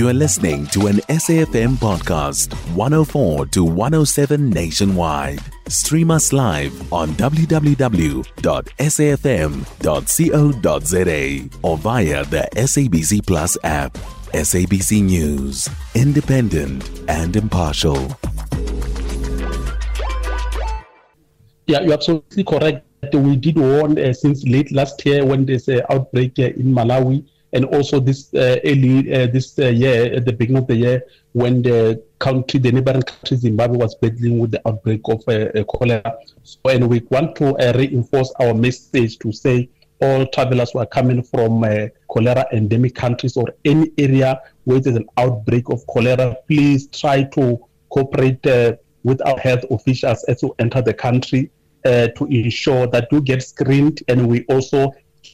You are listening to an SAFM podcast, 104 to 107 nationwide. Stream us live on www.safm.co.za or via the SABC Plus app. SABC News, independent and impartial. Yeah, you're absolutely correct. We did warn uh, since late last year when there's an outbreak uh, in Malawi, and also this uh, early uh, this uh, year at the beginning of the year when the country, the neighboring country Zimbabwe, was battling with the outbreak of uh, cholera. So, and we want to reinforce our message to say all travelers who are coming from uh, cholera endemic countries or any area where there's an outbreak of cholera, please try to cooperate uh, with our health officials as you enter the country uh, to ensure that you get screened and we also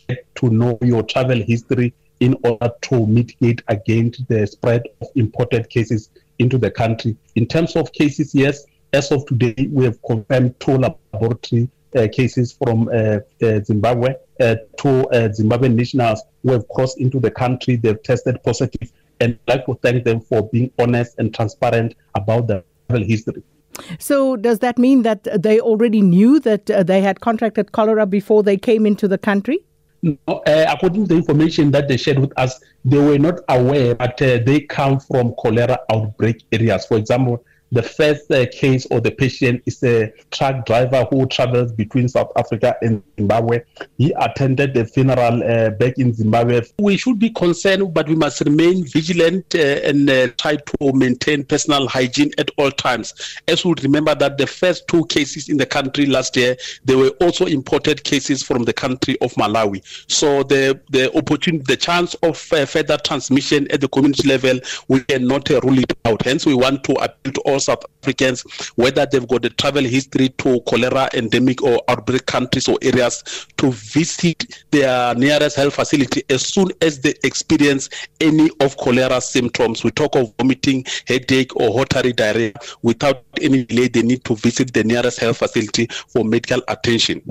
get to know your travel history in order to mitigate against the spread of imported cases into the country. In terms of cases, yes, as of today, we have confirmed two laboratory uh, cases from uh, uh, Zimbabwe. Uh, two uh, Zimbabwean nationals who have crossed into the country, they've tested positive, and I'd like to thank them for being honest and transparent about their travel history. So, does that mean that they already knew that uh, they had contracted cholera before they came into the country? Uh, according to the information that they shared with us, they were not aware, but uh, they come from cholera outbreak areas. For example, the first uh, case or the patient is a truck driver who travels between South Africa and Zimbabwe. He attended the funeral uh, back in Zimbabwe. We should be concerned, but we must remain vigilant uh, and uh, try to maintain personal hygiene at all times. As we remember that the first two cases in the country last year, they were also imported cases from the country of Malawi. So the the opportunity, the chance of uh, further transmission at the community level, we cannot rule it out. Hence, we want to appeal to all all South Africans, whether they've got a travel history to cholera endemic or outbreak countries or areas, to visit their nearest health facility as soon as they experience any of cholera symptoms. We talk of vomiting, headache, or watery diarrhea. Without any delay, they need to visit the nearest health facility for medical attention.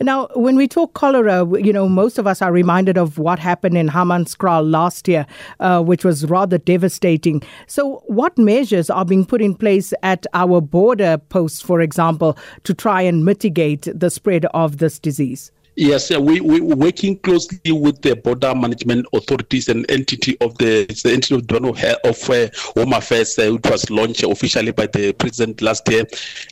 Now, when we talk cholera, you know, most of us are reminded of what happened in Hammanskraal last year, uh, which was rather devastating. So, what measures are being put in place at our border posts, for example, to try and mitigate the spread of this disease? Yes, we we working closely with the border management authorities and entity of the the entity of the of uh, Home Affairs, uh, which was launched officially by the president last year.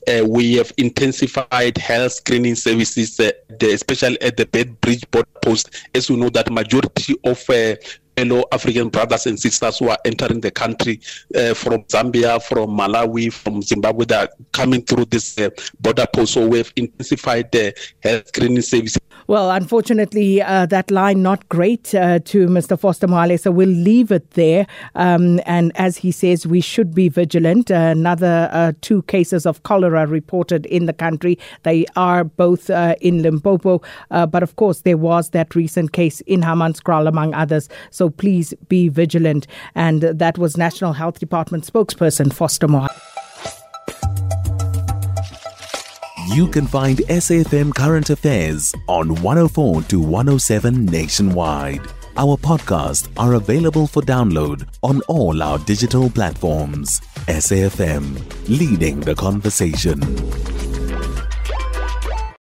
Uh, we have intensified health screening services, uh, the, especially at the Beitbridge border post. As we know, that majority of uh, fellow African brothers and sisters who are entering the country uh, from Zambia, from Malawi, from Zimbabwe that are coming through this uh, border post. So we have intensified the health screening services well, unfortunately, uh, that line not great uh, to Mr. Foster Mohale, so we'll leave it there. Um, and as he says, we should be vigilant. Uh, another two cases of cholera reported in the country. They are both uh, in Limpopo, uh, but of course, there was that recent case in Hammanskraal, among others. So please be vigilant. And that was National Health Department spokesperson Foster Mohale. You can find SAFM Current Affairs on 104 to 107 nationwide. Our podcasts are available for download on all our digital platforms. SAFM, leading the conversation.